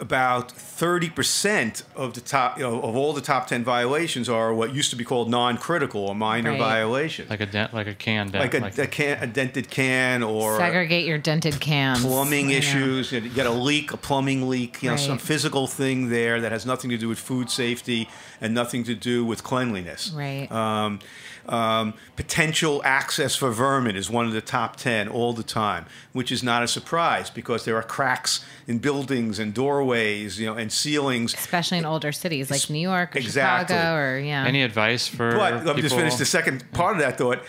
about 30% of the top you know, of all the top 10 violations are what used to be called non-critical or minor right. violations like a dent like a can dent, like a, like a, can, a dented can or segregate your dented cans plumbing issues you get a leak a plumbing leak you know right. some physical thing there that has nothing to do with food safety and nothing to do with cleanliness right um, um, potential access for vermin is one of the top 10 all the time, which is not a surprise because there are cracks in buildings and doorways, you know, and ceilings. Especially in older cities like New York or exactly. Chicago or, yeah. Any advice for But let me just finish the second part of that thought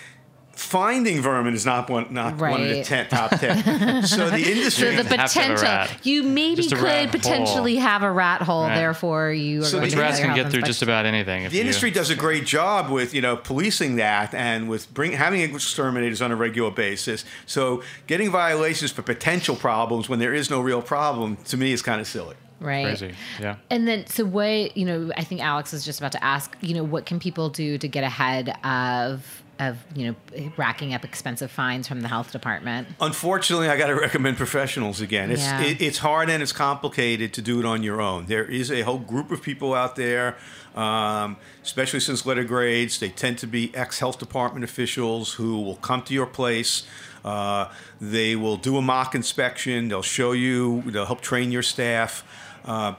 finding vermin is not one not right. one of the ten, top ten. so the industry so the potential you maybe could potentially hole. have a rat hole. Right. Therefore, you are so going the rats can get through just about anything. The industry does a great job with you know policing that and with bring having exterminators on a regular basis. So getting violations for potential problems when there is no real problem to me is kind of silly right crazy yeah and then so what you know i think alex is just about to ask you know what can people do to get ahead of of you know racking up expensive fines from the health department. Unfortunately, I got to recommend professionals again. It's yeah. it, it's hard and it's complicated to do it on your own. There is a whole group of people out there, um, especially since letter grades. They tend to be ex health department officials who will come to your place. Uh, they will do a mock inspection. They'll show you. They'll help train your staff. Uh,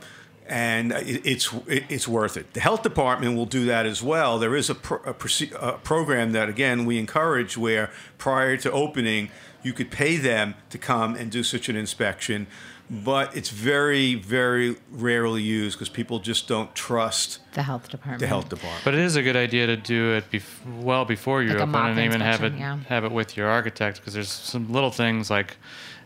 and it's it's worth it. The health department will do that as well. There is a, pro, a, a, program that again we encourage where prior to opening you could pay them to come and do such an inspection, but it's very very rarely used because people just don't trust the health department. The health department. But it is a good idea to do it bef- well before you like open and even have it yeah. have it with your architect because there's some little things like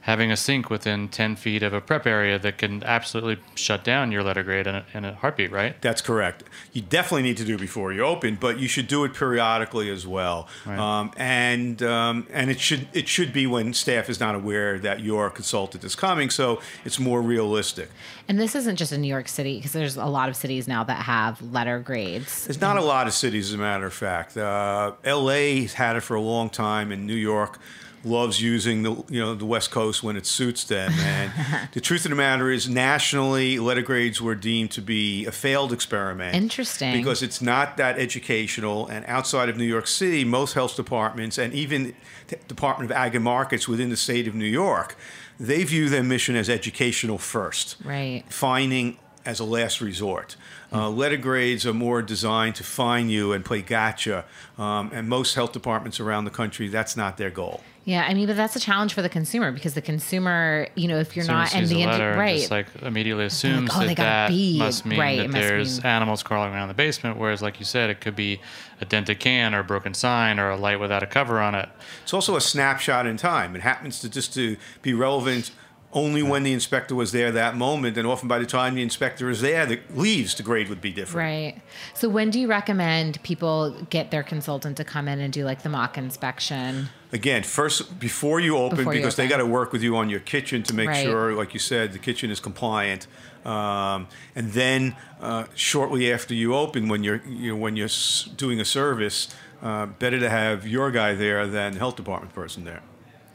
having a sink within 10 feet of a prep area that can absolutely shut down your letter grade in a, in a heartbeat, right? That's correct. You definitely need to do before you open, but you should do it periodically as well. Right. Um, and um, and it should it should be when staff is not aware that your consultant is coming, so it's more realistic. And this isn't just in New York City because there's a lot of cities now that have letter grades. There's not a lot of cities, as a matter of fact. Uh, L.A. has had it for a long time, in New York loves using the you know the West Coast when it suits them. And the truth of the matter is, nationally, letter grades were deemed to be a failed experiment. Interesting, because it's not that educational. And outside of New York City, most health departments and even the Department of Ag and Markets within the state of New York, they view their mission as educational first. Right. Finding as a last resort. Uh, letter grades are more designed to fine you and play gotcha. Um, and most health departments around the country, that's not their goal. Yeah, I mean, but that's a challenge for the consumer because the consumer, you know, if you're not and the letter right, just like immediately assumes like, oh, that that be. must mean right, that there's mean. animals crawling around the basement. Whereas, like you said, it could be a dented can or a broken sign or a light without a cover on it. It's also a snapshot in time. It happens to just to be relevant only when the inspector was there that moment, and often by the time the inspector is there, the leaves, the grade would be different. Right. So when do you recommend people get their consultant to come in and do like the mock inspection? Again, first before you open, before because you open. they got to work with you on your kitchen to make right. sure, like you said, the kitchen is compliant. Um, and then uh, shortly after you open, when you're you know, when you're doing a service, uh, better to have your guy there than the health department person there.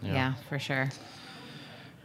yeah, yeah for sure.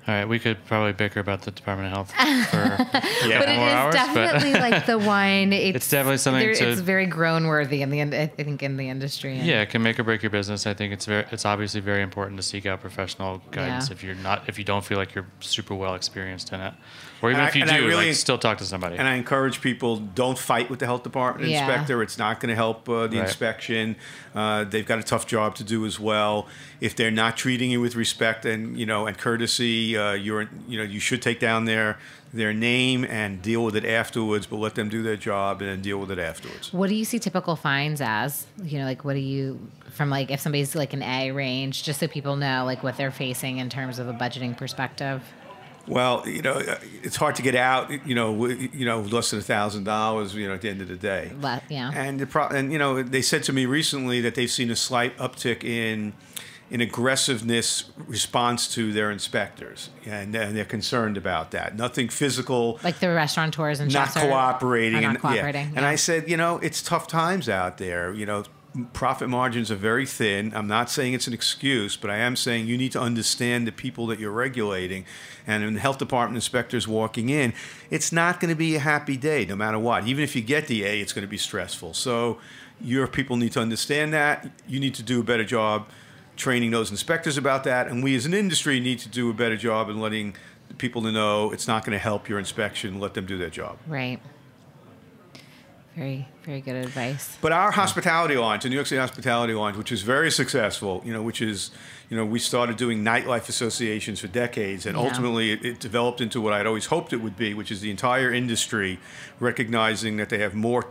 All right, we could probably bicker about the Department of Health for yeah. but it is hours, definitely like the wine. It's, it's definitely something. To, it's very grown worthy in the end. I think in the industry. Yeah, it can make or break your business. I think it's very it's obviously very important to seek out professional guidance yeah. if you're not if you don't feel like you're super well experienced in it. Or even and if you I, do, really, like, still talk to somebody. And I encourage people don't fight with the health department yeah. inspector. It's not going to help uh, the right. inspection. Uh, they've got a tough job to do as well. If they're not treating you with respect and you know and courtesy, uh, you're you know you should take down their their name and deal with it afterwards. But let them do their job and then deal with it afterwards. What do you see typical fines as? You know, like what do you from like if somebody's like an A range, just so people know like what they're facing in terms of a budgeting perspective. Well, you know, it's hard to get out. You know, you know, less than a thousand dollars. You know, at the end of the day. But, yeah. And the pro- and you know, they said to me recently that they've seen a slight uptick in in aggressiveness response to their inspectors, and, and, they're concerned about that. Nothing physical, like the restaurateurs and not cooperating. Not cooperating. And, yeah. and I said, you know, it's tough times out there. You know, profit margins are very thin. I'm not saying it's an excuse, but I am saying you need to understand the people that you're regulating. And when the health department inspectors walking in, it's not going to be a happy day no matter what. Even if you get the A, it's going to be stressful. So your people need to understand that. You need to do a better job training those inspectors about that. And we as an industry need to do a better job in letting people to know it's not going to help your inspection. Let them do their job. Right. Very, very good advice. But our hospitality launch, the New York City hospitality launch, which is very successful, you know, which is, you know, we started doing nightlife associations for decades, and yeah. ultimately it, it, developed into what I'd always hoped it would be, which is the entire industry recognizing that they have more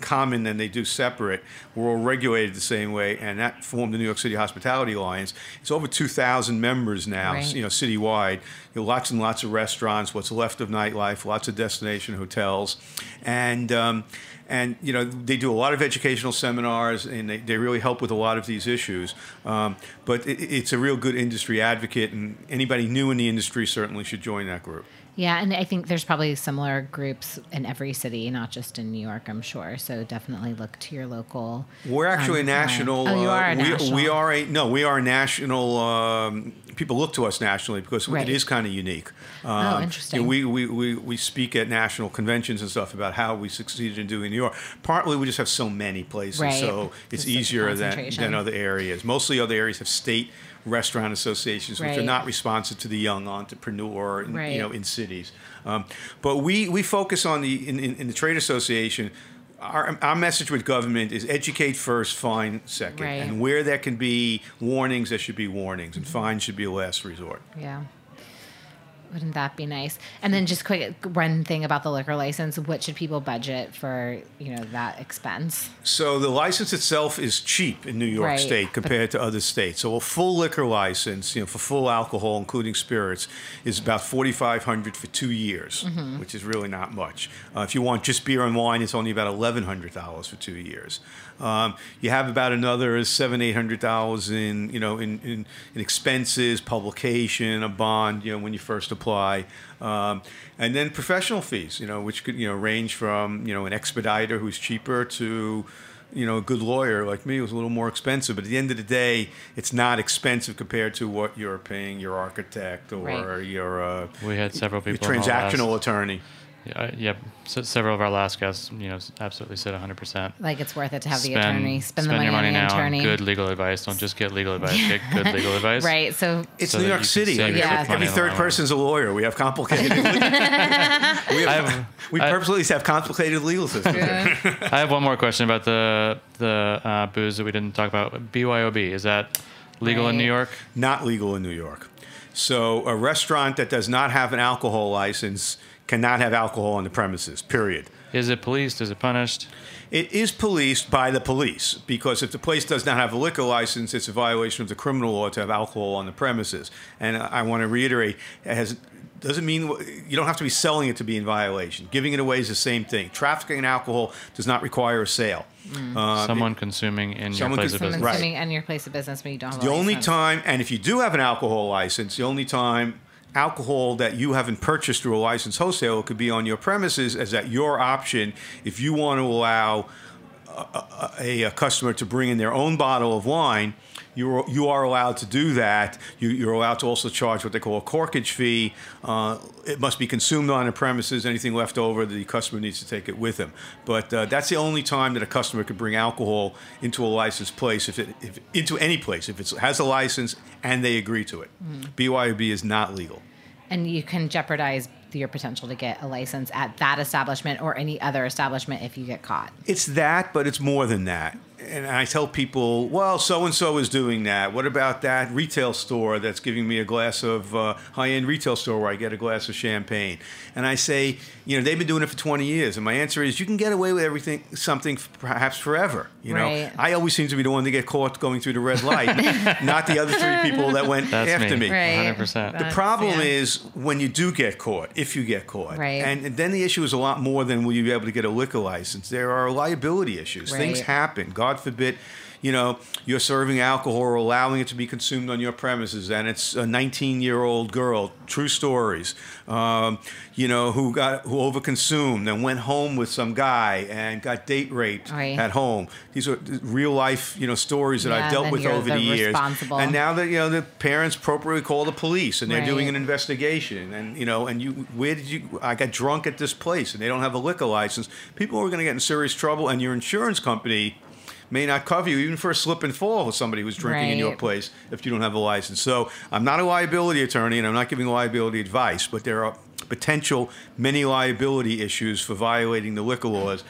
common than they do separate. We're all regulated the same way, and that formed the New York City Hospitality Alliance. It's over 2,000 members now, right. you know, citywide. You know, lots and lots of restaurants, what's left of nightlife, lots of destination hotels, and um, and you know they do a lot of educational seminars and they, they really help with a lot of these issues. Um, but it, it's a real good industry advocate and anybody new in the industry certainly should join that group yeah, and I think there's probably similar groups in every city, not just in New York, I'm sure. So definitely look to your local. We're actually um, a national. Oh, you are a uh, we, national. we are a no. We are a national. Um, people look to us nationally because right. it is kind of unique. Oh, um, oh, interesting. You know, we, we, we, we speak at national conventions and stuff about how we succeeded in doing New York. Partly we just have so many places, right. so it's just easier than, than other areas. Mostly other areas have state restaurant associations, which right. are not responsive to the young entrepreneur, in, right. you know, in cities. Um, but we, we focus on the in, in, in the trade association. Our, our, message with government is educate first, fine second. Right. And where there can be warnings, there should be warnings, and fines should be a last resort. Yeah. Wouldn't that be nice? And then just quick one thing about the liquor license. What should people budget for, you know, that expense? So the license itself is cheap in New York right. State compared to other states. So a full liquor license, you know, for full alcohol, including spirits, is about forty five hundred for two years, mm-hmm. which is really not much. Uh, if you want just beer and wine, it's only about eleven hundred dollars for two years. Um, you have about another seven, eight hundred thousand, you know, in, in, in, expenses, publication, a bond, you know, when you first apply, um, and then professional fees, you know, which could you know range from you know an expediter who's cheaper to you know, a good lawyer like me was a little more expensive. But at the end of the day, it's not expensive compared to what you're paying your architect or right. your uh, we had several people transactional attorney. Yeah, yep. So several of our last guests, you know, absolutely said 100%. Like it's worth it to have spend, the attorney. Spend, spend the money, your money on the now attorney. On good legal advice. Don't just get legal advice. Get good legal advice. right. So it's so New York City. yeah. Every third person's a lawyer. We have complicated. we have, have, we I, purposely have complicated legal systems. Yeah. I have one more question about the the uh, booze that we didn't talk about. BYOB is that legal right. in New York? Not legal in New York. So a restaurant that does not have an alcohol license cannot have alcohol on the premises, period. Is it policed? Is it punished? It is policed by the police because if the place does not have a liquor license, it's a violation of the criminal law to have alcohol on the premises. And I want to reiterate, it has doesn't mean you don't have to be selling it to be in violation. Giving it away is the same thing. Trafficking in alcohol does not require a sale. Mm. Uh, someone it, consuming in your place of business. Consuming right. in your place of business when you don't have the only time, and if you do have an alcohol license, the only time alcohol that you haven't purchased through a licensed wholesaler could be on your premises as at your option if you want to allow a, a, a customer to bring in their own bottle of wine you're, you are allowed to do that. You, are allowed to also charge what they call a corkage fee. Uh, it must be consumed on the premises. Anything left over, the customer needs to take it with him. But uh, that's the only time that a customer could bring alcohol into a licensed place, if it if, into any place, if it has a license and they agree to it. Mm. BYOB is not legal. And you can jeopardize your potential to get a license at that establishment or any other establishment if you get caught. It's that, but it's more than that and I tell people, well, so and so is doing that. What about that retail store that's giving me a glass of uh, high end retail store where I get a glass of champagne? And I say, you know, they've been doing it for 20 years. And my answer is, you can get away with everything, something perhaps forever. You know, right. I always seem to be the one to get caught going through the red light, not the other three people that went that's after me. me. Right. 100%. The problem yeah. is when you do get caught, if you get caught. Right. And then the issue is a lot more than will you be able to get a liquor license. There are liability issues. Right. Things happen. God forbid you know, you're serving alcohol or allowing it to be consumed on your premises, and it's a 19 year old girl, true stories, um, you know, who got who overconsumed and went home with some guy and got date raped right. at home. These are real life, you know, stories that yeah, I've dealt with over the, the years. And now that you know the parents appropriately call the police and they're right. doing an investigation, and you know, and you, where did you? I got drunk at this place, and they don't have a liquor license. People are going to get in serious trouble, and your insurance company may not cover you even for a slip and fall with somebody who's drinking right. in your place if you don't have a license. So I'm not a liability attorney and I'm not giving liability advice, but there are potential many liability issues for violating the liquor laws.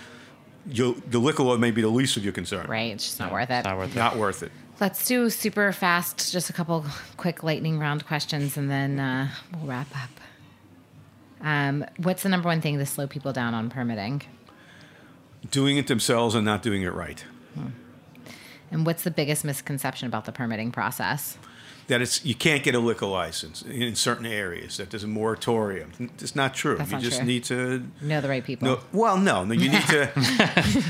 You, the liquor law may be the least of your concern. Right, it's just not worth it. Not worth it. Not worth it. Let's do super fast, just a couple quick lightning round questions, and then uh, we'll wrap up. Um, what's the number one thing to slow people down on permitting? Doing it themselves and not doing it right. And what's the biggest misconception about the permitting process? That it's you can't get a liquor license in certain areas. That there's a moratorium. It's not true. That's you not just true. need to know the right people. Know, well, no, no. You need to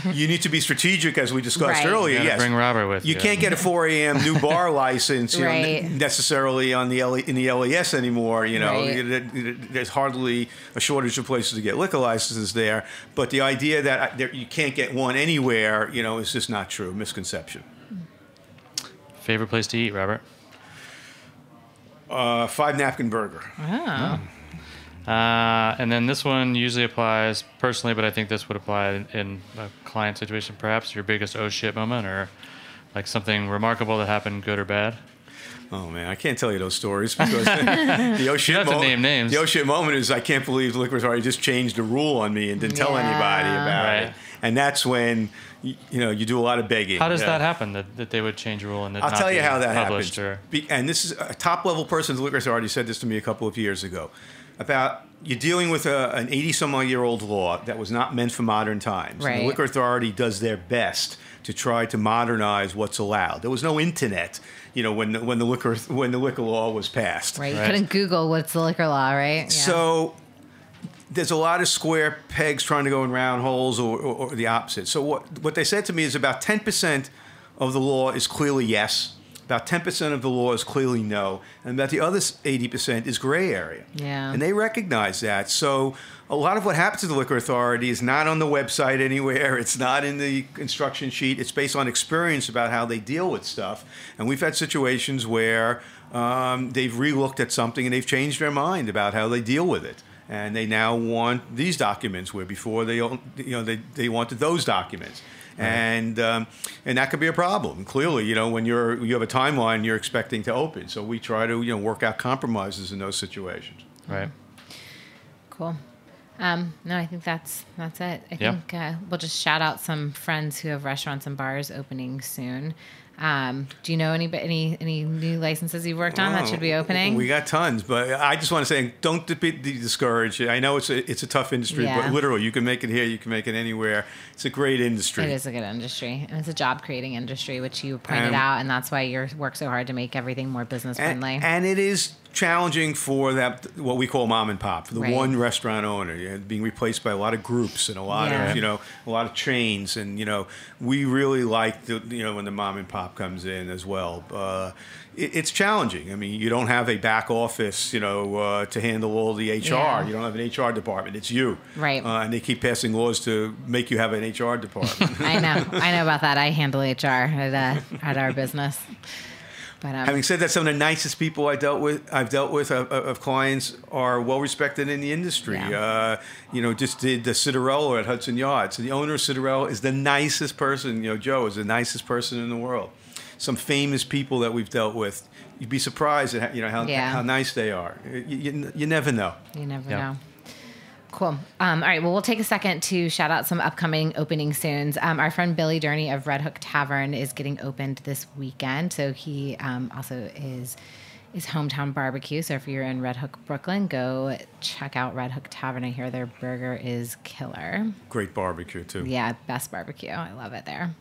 you need to be strategic, as we discussed right. earlier. Yes, bring Robert with you. You can't get a 4 a.m. new bar license you right. know, necessarily on the L- in the LES anymore. You know, right. there's hardly a shortage of places to get liquor licenses there. But the idea that there, you can't get one anywhere, you know, is just not true. Misconception. Favorite place to eat, Robert? Uh, five napkin burger. Oh. Uh, and then this one usually applies personally, but I think this would apply in a client situation. Perhaps your biggest oh shit moment, or like something remarkable that happened, good or bad. Oh man, I can't tell you those stories because the oh shit moment. name names. The oh shit moment is I can't believe the liquor authority just changed the rule on me and didn't yeah. tell anybody about right. it. And that's when you, you, know you do a lot of begging. How does yeah. that happen? That, that they would change a rule and I'll tell you how that happens. Or... Be, and this is a top level person. The liquor authority said this to me a couple of years ago about you're dealing with a, an 80 some odd year old law that was not meant for modern times. Right. the liquor authority does their best to try to modernize what's allowed. There was no internet you know when the, when the liquor when the liquor law was passed. Right. You right. couldn't Google what's the liquor law, right? Yeah. So there's a lot of square pegs trying to go in round holes, or, or, or the opposite. So what what they said to me is about 10% of the law is clearly yes. About 10% of the law is clearly no, and about the other 80% is gray area. Yeah. And they recognize that. So a lot of what happens to the liquor authority is not on the website anywhere. It's not in the instruction sheet. It's based on experience about how they deal with stuff. And we've had situations where um, they've relooked at something and they've changed their mind about how they deal with it. And they now want these documents where before they, you know, they, they wanted those documents. Right. And um, and that could be a problem. Clearly, you know, when you're you have a timeline you're expecting to open, so we try to you know work out compromises in those situations. Right. Cool. Um, no, I think that's that's it. I yeah. think uh, we'll just shout out some friends who have restaurants and bars opening soon. Um, do you know any any any new licenses you've worked on oh, that should be opening? We got tons, but I just want to say, don't be discouraged. I know it's a it's a tough industry, yeah. but literally, you can make it here, you can make it anywhere. It's a great industry. It is a good industry, and it's a job creating industry, which you pointed um, out, and that's why you work so hard to make everything more business friendly. And, and, it is challenging for that what we call mom and pop, for the right. one restaurant owner, you know, being replaced by a lot of groups and a lot yeah. of you know a lot of chains, and you know we really like the you know when the mom and pop comes in as well. Uh, it, it's challenging. I mean, you don't have a back office, you know, uh, to handle all the HR. Yeah. You don't have an HR department. It's you, right? Uh, and they keep passing laws to make you have an HR department. I know, I know about that. I handle HR at uh, at our business. But, um, Having said that, some of the nicest people I dealt with, I've dealt with of, of clients are well respected in the industry. Yeah. Uh, you know, just did the Citarella at Hudson Yards. So the owner of Citarella is the nicest person. You know, Joe is the nicest person in the world. Some famous people that we've dealt with. You'd be surprised at you know how, yeah. how nice they are. You, you, you never know. You never know. Cool. Um, all right. Well, we'll take a second to shout out some upcoming opening soons. Um, our friend Billy Durney of Red Hook Tavern is getting opened this weekend. So he um, also is is hometown barbecue. So if you're in Red Hook, Brooklyn, go check out Red Hook Tavern. I hear their burger is killer. Great barbecue too. Yeah, best barbecue. I love it there.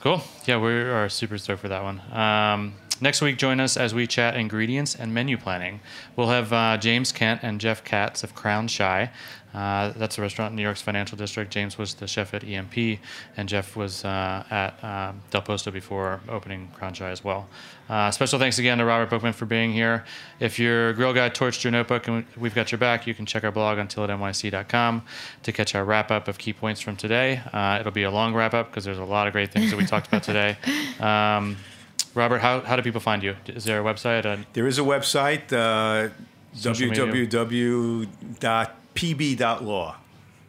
Cool. Yeah, we are super stoked for that one. Um, Next week, join us as we chat ingredients and menu planning. We'll have uh, James Kent and Jeff Katz of Crown Shy. Uh, that's a restaurant in New York's financial district. James was the chef at EMP, and Jeff was uh, at uh, Del Posto before opening Crown Shy as well. Uh, special thanks again to Robert Bookman for being here. If your grill guide torched your notebook and we've got your back, you can check our blog on tilitnyc.com to catch our wrap up of key points from today. Uh, it'll be a long wrap up because there's a lot of great things that we talked about today. Um, Robert, how, how do people find you? Is there a website? There is a website, uh, www.pb.law.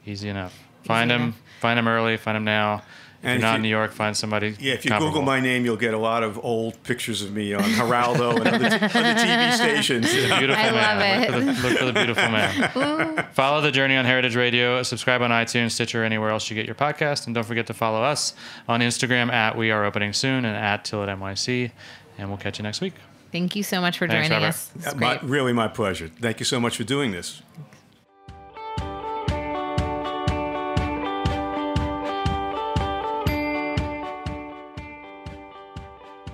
Easy enough. Find Easy them. Enough. Find them early. Find them now. And if you're not you, in New York, find somebody. Yeah, if you Google my name, you'll get a lot of old pictures of me on Geraldo and other, t- other TV stations. Beautiful I man. Love it. Look for, the, look for the beautiful man. follow the journey on Heritage Radio. Subscribe on iTunes, Stitcher, anywhere else you get your podcast, and don't forget to follow us on Instagram at We Are Opening Soon and at Tilit NYC. And we'll catch you next week. Thank you so much for Thanks, joining Robert. us. My, really, my pleasure. Thank you so much for doing this.